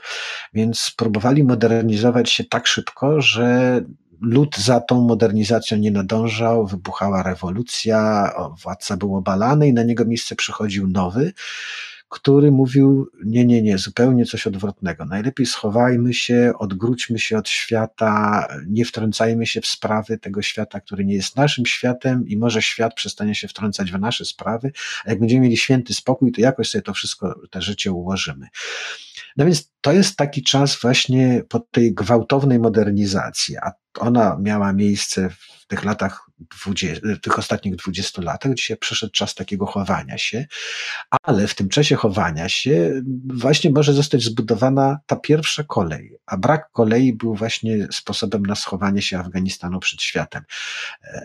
Więc próbowali modernizować się tak szybko, że lud za tą modernizacją nie nadążał, wybuchała rewolucja, władca był obalany i na niego miejsce przychodził nowy, który mówił: Nie, nie, nie, zupełnie coś odwrotnego. Najlepiej schowajmy się, odgródźmy się od świata, nie wtrącajmy się w sprawy tego świata, który nie jest naszym światem, i może świat przestanie się wtrącać w nasze sprawy, a jak będziemy mieli święty spokój, to jakoś sobie to wszystko, te życie ułożymy. No więc to jest taki czas właśnie po tej gwałtownej modernizacji, a ona miała miejsce w tych latach, 20, tych ostatnich 20 latach, gdzie się przyszedł czas takiego chowania się, ale w tym czasie chowania się właśnie może zostać zbudowana ta pierwsza kolej, a brak kolei był właśnie sposobem na schowanie się Afganistanu przed światem.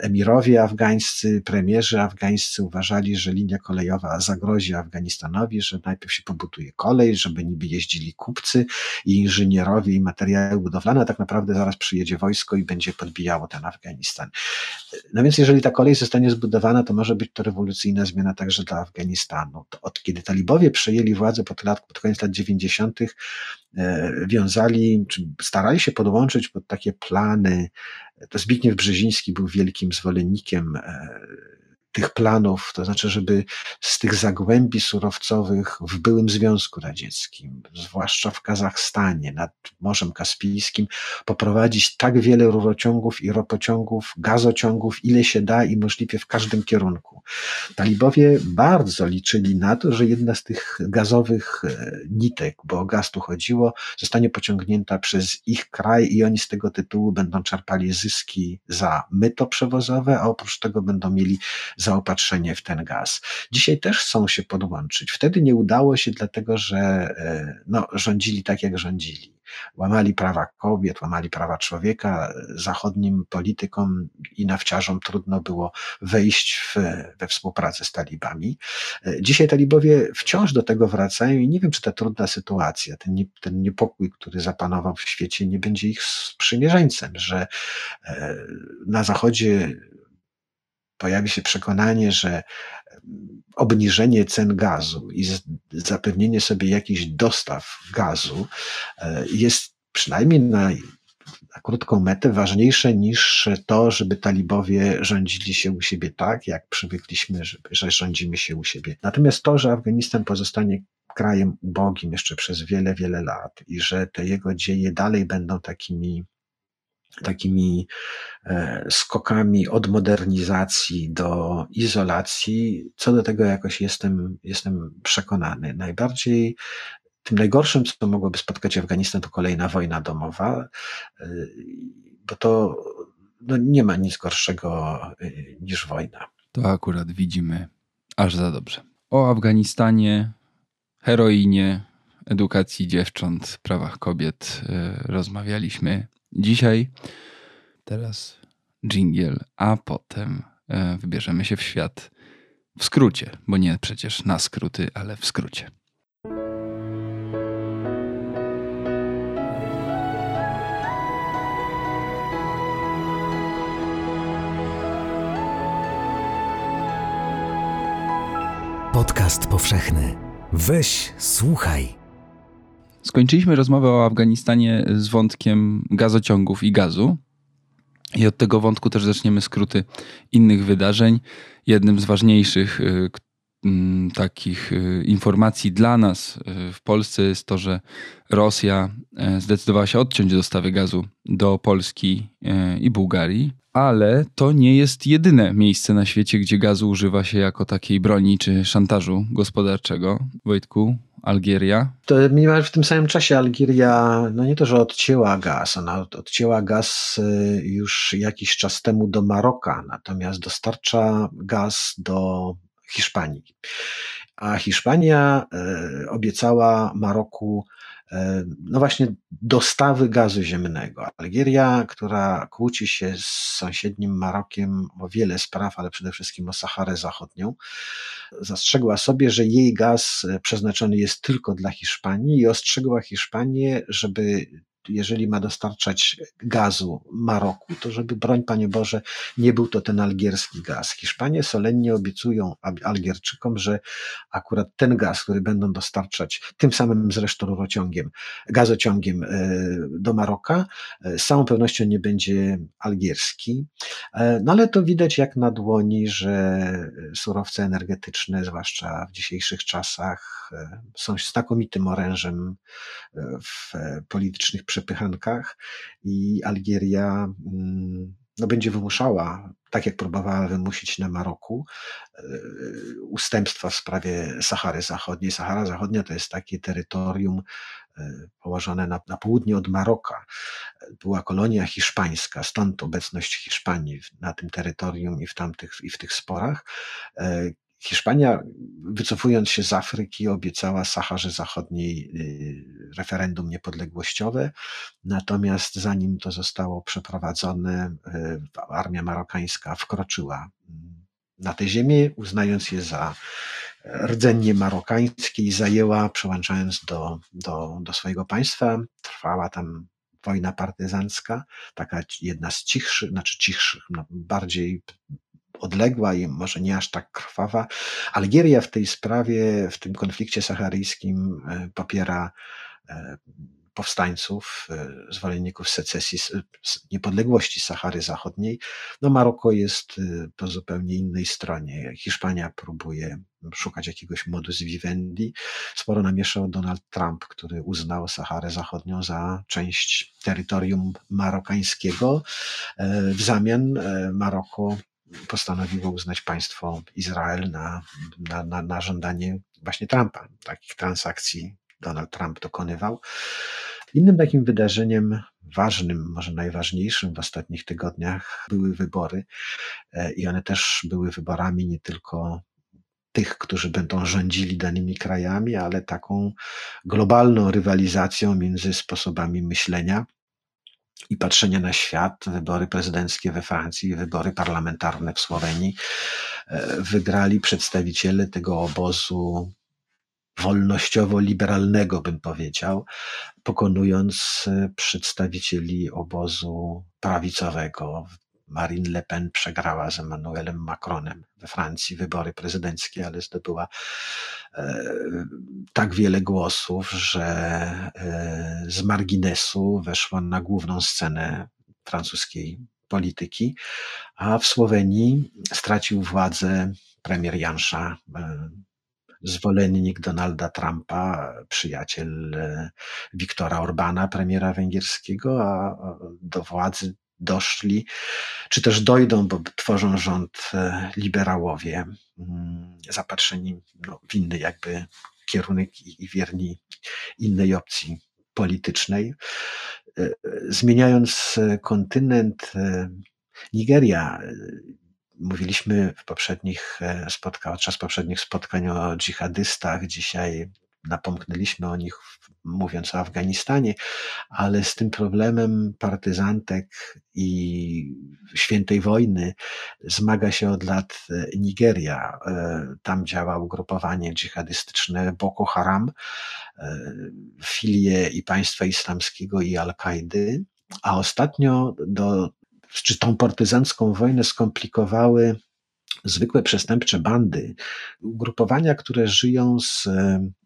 Emirowie afgańscy, premierzy afgańscy uważali, że linia kolejowa zagrozi Afganistanowi, że najpierw się pobuduje kolej, żeby niby jeździli kupcy i inżynierowie i materiały budowlane, a tak naprawdę zaraz przyjedzie wojsko i będzie podbijało ten Afganistan. No więc jeżeli ta kolej zostanie zbudowana, to może być to rewolucyjna zmiana także dla Afganistanu. To od kiedy talibowie przejęli władzę pod, lat, pod koniec lat 90., e, wiązali, czy starali się podłączyć pod takie plany. To Zbigniew Brzeziński był wielkim zwolennikiem e, tych planów, to znaczy, żeby z tych zagłębi surowcowych w byłym Związku Radzieckim, zwłaszcza w Kazachstanie, nad Morzem Kaspijskim, poprowadzić tak wiele rurociągów i ropociągów, gazociągów, ile się da i możliwie w każdym kierunku. Talibowie bardzo liczyli na to, że jedna z tych gazowych e, nitek, bo o gaz tu chodziło, zostanie pociągnięta przez ich kraj i oni z tego tytułu będą czerpali zyski za myto przewozowe, a oprócz tego będą mieli zaopatrzenie w ten gaz. Dzisiaj też chcą się podłączyć. Wtedy nie udało się, dlatego że e, no, rządzili tak, jak rządzili. Łamali prawa kobiet, łamali prawa człowieka. Zachodnim politykom i nafciarzom trudno było wejść w, we współpracę z talibami. Dzisiaj talibowie wciąż do tego wracają i nie wiem, czy ta trudna sytuacja, ten, ten niepokój, który zapanował w świecie, nie będzie ich sprzymierzeńcem, że e, na Zachodzie pojawi się przekonanie, że obniżenie cen gazu i zapewnienie sobie jakichś dostaw gazu e, jest przynajmniej na, na krótką metę ważniejsze niż to, żeby talibowie rządzili się u siebie tak, jak przywykliśmy, że, że rządzimy się u siebie. Natomiast to, że Afganistan pozostanie krajem ubogim jeszcze przez wiele, wiele lat i że te jego dzieje dalej będą takimi takimi e, skokami od modernizacji do izolacji. Co do tego jakoś jestem, jestem przekonany. Najbardziej tym najgorszym, co mogłoby spotkać Afganistan, to kolejna wojna domowa, e, bo to no, nie ma nic gorszego e, niż wojna. To akurat widzimy aż za dobrze. O Afganistanie, heroinie, edukacji dziewcząt, prawach kobiet rozmawialiśmy dzisiaj. Teraz jingle, a potem e, wybierzemy się w świat w skrócie, bo nie przecież na skróty, ale w skrócie. Podcast powszechny. Weź, słuchaj. Skończyliśmy rozmowę o Afganistanie z wątkiem gazociągów i gazu. I od tego wątku też zaczniemy skróty innych wydarzeń. Jednym z ważniejszych y, mm, takich y, informacji dla nas y, w Polsce jest to, że Rosja zdecydowała się odciąć dostawy gazu do Polski i Bułgarii. Ale to nie jest jedyne miejsce na świecie, gdzie gazu używa się jako takiej broni czy szantażu gospodarczego. Wojtku, Algieria? To mimo w tym samym czasie Algieria, no nie to, że odcięła gaz, ona odcięła gaz y, już jakiś czas temu do Maroka, natomiast dostarcza gaz do Hiszpanii. A Hiszpania y, obiecała Maroku no właśnie dostawy gazu ziemnego. Algieria, która kłóci się z sąsiednim Marokiem o wiele spraw, ale przede wszystkim o Saharę Zachodnią, zastrzegła sobie, że jej gaz przeznaczony jest tylko dla Hiszpanii i ostrzegła Hiszpanię, żeby jeżeli ma dostarczać gazu Maroku, to żeby, broń Panie Boże, nie był to ten algierski gaz. Hiszpanie solennie obiecują Algierczykom, że akurat ten gaz, który będą dostarczać tym samym zresztą rurociągiem, gazociągiem e, do Maroka, e, z całą pewnością nie będzie algierski. E, no ale to widać jak na dłoni, że surowce energetyczne, zwłaszcza w dzisiejszych czasach, są znakomitym orężem w politycznych przepychankach i Algieria mm, no, będzie wymuszała, tak jak próbowała wymusić na Maroku, e, ustępstwa w sprawie Sahary Zachodniej. Sahara Zachodnia to jest takie terytorium e, położone na, na południe od Maroka. Była kolonia hiszpańska, stąd obecność Hiszpanii na tym terytorium i w, tamtych, i w tych sporach. E, Hiszpania, wycofując się z Afryki, obiecała Saharze Zachodniej y, referendum niepodległościowe, natomiast zanim to zostało przeprowadzone, y, armia marokańska wkroczyła mm, na tę ziemię, uznając je za rdzennie marokańskie i zajęła, przełączając do, do, do swojego państwa. Trwała tam wojna partyzancka, taka jedna z cichszych, znaczy cichszych, no bardziej odległa i może nie aż tak krwawa. Algieria w tej sprawie, w tym konflikcie saharyjskim e, popiera e, powstańców, e, zwolenników secesji, niepodległości Sahary Zachodniej. No Maroko jest po zupełnie innej stronie. Hiszpania próbuje szukać jakiegoś modus vivendi. Sporo namieszał Donald Trump, który uznał Saharę Zachodnią za część terytorium marokańskiego. W zamian Maroko postanowiło uznać państwo Izrael na, na, na, na żądanie właśnie Trumpa. Takich transakcji Donald Trump dokonywał. Innym takim wydarzeniem ważnym, może najważniejszym w ostatnich tygodniach były wybory e, i one też były wyborami nie tylko tych, którzy będą rządzili danymi krajami, ale taką globalną rywalizacją między sposobami myślenia i patrzenia na świat, wybory prezydenckie we Francji, wybory parlamentarne w Słowenii, e, wygrali przedstawiciele tego obozu wolnościowo-liberalnego, bym powiedział, pokonując e, przedstawicieli obozu prawicowego Marine Le Pen przegrała z Emmanuelem Macronem we Francji wybory prezydenckie, ale zdobyła e, tak wiele głosów, że e, z marginesu weszła na główną scenę francuskiej polityki, a w Słowenii stracił władzę premier Jansza, e, zwolennik Donalda Trumpa, przyjaciel Viktora Orbana, premiera węgierskiego, a do władzy doszli, czy też dojdą, bo tworzą rząd e, liberałowie, mm, zapatrzeni no, w inny jakby kierunek i wierni innej opcji politycznej. E, zmieniając e, kontynent, Nigeria Mówiliśmy w poprzednich spotkań, podczas poprzednich spotkań o dżihadystach. Dzisiaj napomknęliśmy o nich mówiąc o Afganistanie, ale z tym problemem partyzantek i świętej wojny zmaga się od lat e, Nigeria. E, tam działa ugrupowanie dżihadystyczne Boko Haram, e, filie i państwa islamskiego i Al-Kaidy, a ostatnio do, czy tą partyzancką wojnę skomplikowały zwykłe przestępcze bandy, ugrupowania, które żyją z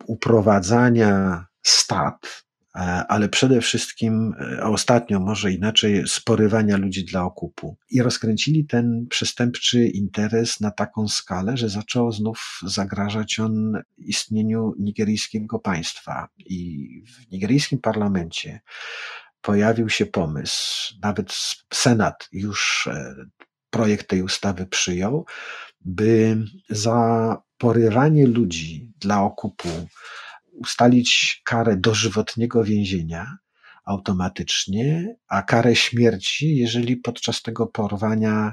uprowadzania stad, e, ale przede wszystkim, e, a ostatnio może inaczej, sporywania ludzi dla okupu. I rozkręcili ten przestępczy interes na taką skalę, że zaczął znów zagrażać on istnieniu nigeryjskiego państwa. I w nigeryjskim parlamencie pojawił się pomysł, nawet Senat już e, projekt tej ustawy przyjął, by za porywanie ludzi dla okupu ustalić karę dożywotniego więzienia automatycznie, a karę śmierci, jeżeli podczas tego porwania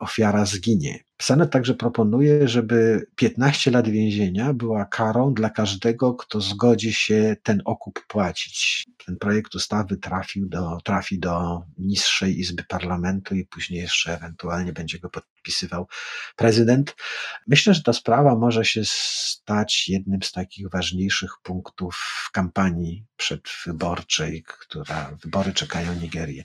ofiara zginie. Senat także proponuje, żeby 15 lat więzienia była karą dla każdego, kto zgodzi się ten okup płacić. Ten projekt ustawy trafił do, trafi do niższej izby parlamentu i później jeszcze ewentualnie będzie go podpisywał prezydent. Myślę, że ta sprawa może się stać jednym z takich ważniejszych punktów w kampanii przedwyborczej, która wybory czekają Nigerię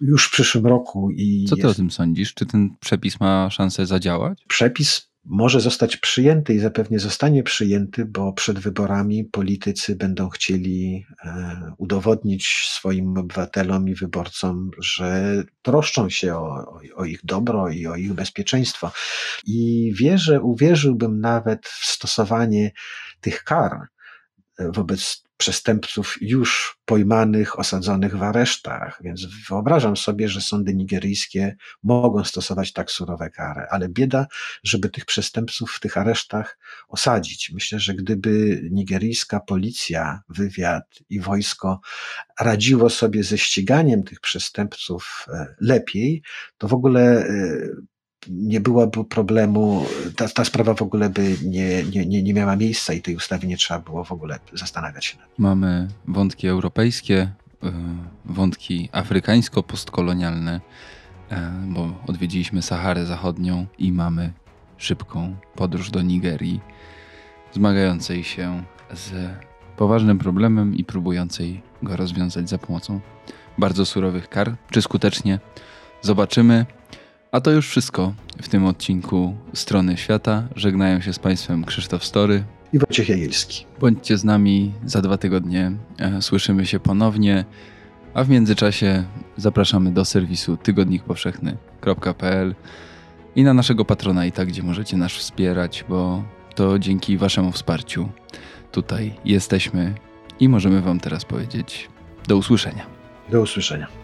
już w przyszłym roku. I Co ty jest... o tym sądzisz? Czy ten przepis ma szansę zadziałać? Przepis może zostać przyjęty i zapewne zostanie przyjęty, bo przed wyborami politycy będą chcieli e, udowodnić swoim obywatelom i wyborcom, że troszczą się o, o, ich dobro i o ich bezpieczeństwo. I wierzę, uwierzyłbym nawet w stosowanie tych kar wobec przestępców już pojmanych, osadzonych w aresztach. Więc wyobrażam sobie, że sądy nigeryjskie mogą stosować tak surowe kary, ale bieda, żeby tych przestępców w tych aresztach osadzić. Myślę, że gdyby nigeryjska policja, wywiad i wojsko radziło sobie ze ściganiem tych przestępców e, lepiej, to w ogóle e, nie byłoby problemu, ta, ta sprawa w ogóle by nie, nie, nie, nie miała miejsca i tej ustawy nie trzeba było w ogóle zastanawiać się. Mamy wątki europejskie, y, wątki afrykańsko-postkolonialne, y, bo odwiedziliśmy Saharę Zachodnią i mamy szybką podróż do Nigerii, zmagającej się z poważnym problemem i próbującej go rozwiązać za pomocą bardzo surowych kar. Czy skutecznie? Zobaczymy. A to już wszystko w tym odcinku Strony Świata. Żegnają się z Państwem Krzysztof Story i Wojciech Jagielski. Bądźcie z nami za dwa tygodnie. E, słyszymy się ponownie, a w międzyczasie zapraszamy do serwisu tygodnikpowszechny.pl i na naszego patrona i tak, gdzie możecie nas wspierać, bo to dzięki Waszemu wsparciu tutaj jesteśmy i możemy Wam teraz powiedzieć do usłyszenia. Do usłyszenia.